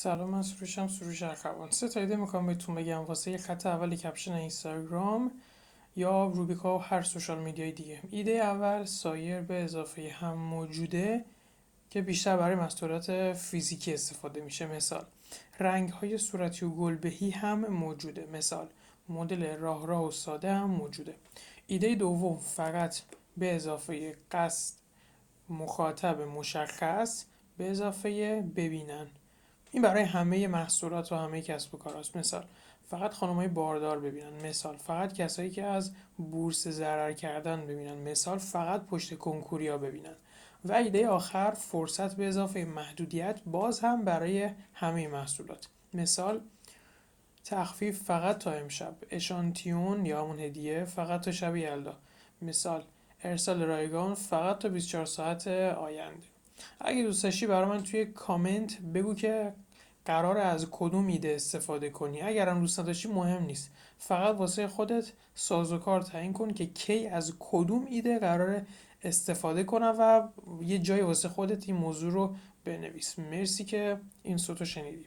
سلام من سروشم سروش اخوان سه تا ایده می‌خوام بهتون بگم. واسه یه خط اول کپشن اینستاگرام یا روبیکا و هر سوشال میدیای دیگه. ایده اول سایر به اضافه هم موجوده که بیشتر برای محصولات فیزیکی استفاده میشه. مثال رنگ های صورتی و گلبهی هم موجوده. مثال مدل راه راه و ساده هم موجوده. ایده دوم فقط به اضافه قصد مخاطب مشخص به اضافه ببینن. این برای همه محصولات و همه کسب و کاراست. مثال فقط های باردار ببینن. مثال فقط کسایی که از بورس ضرر کردن ببینن. مثال فقط پشت کنکوریا ببینن. و ایده آخر فرصت به اضافه محدودیت باز هم برای همه محصولات. مثال تخفیف فقط تا امشب. اشانتیون یا همون هدیه فقط تا شب یلدا. مثال ارسال رایگان فقط تا 24 ساعت آینده. اگه دوست داشتی برای من توی کامنت بگو که قرار از کدوم ایده استفاده کنی. اگرم دوست نداشتی مهم نیست. فقط واسه خودت سازوکار تعیین کن که کی از کدوم ایده قرار استفاده کنم و یه جای واسه خودت این موضوع رو بنویس. مرسی که این صوتو شنیدی.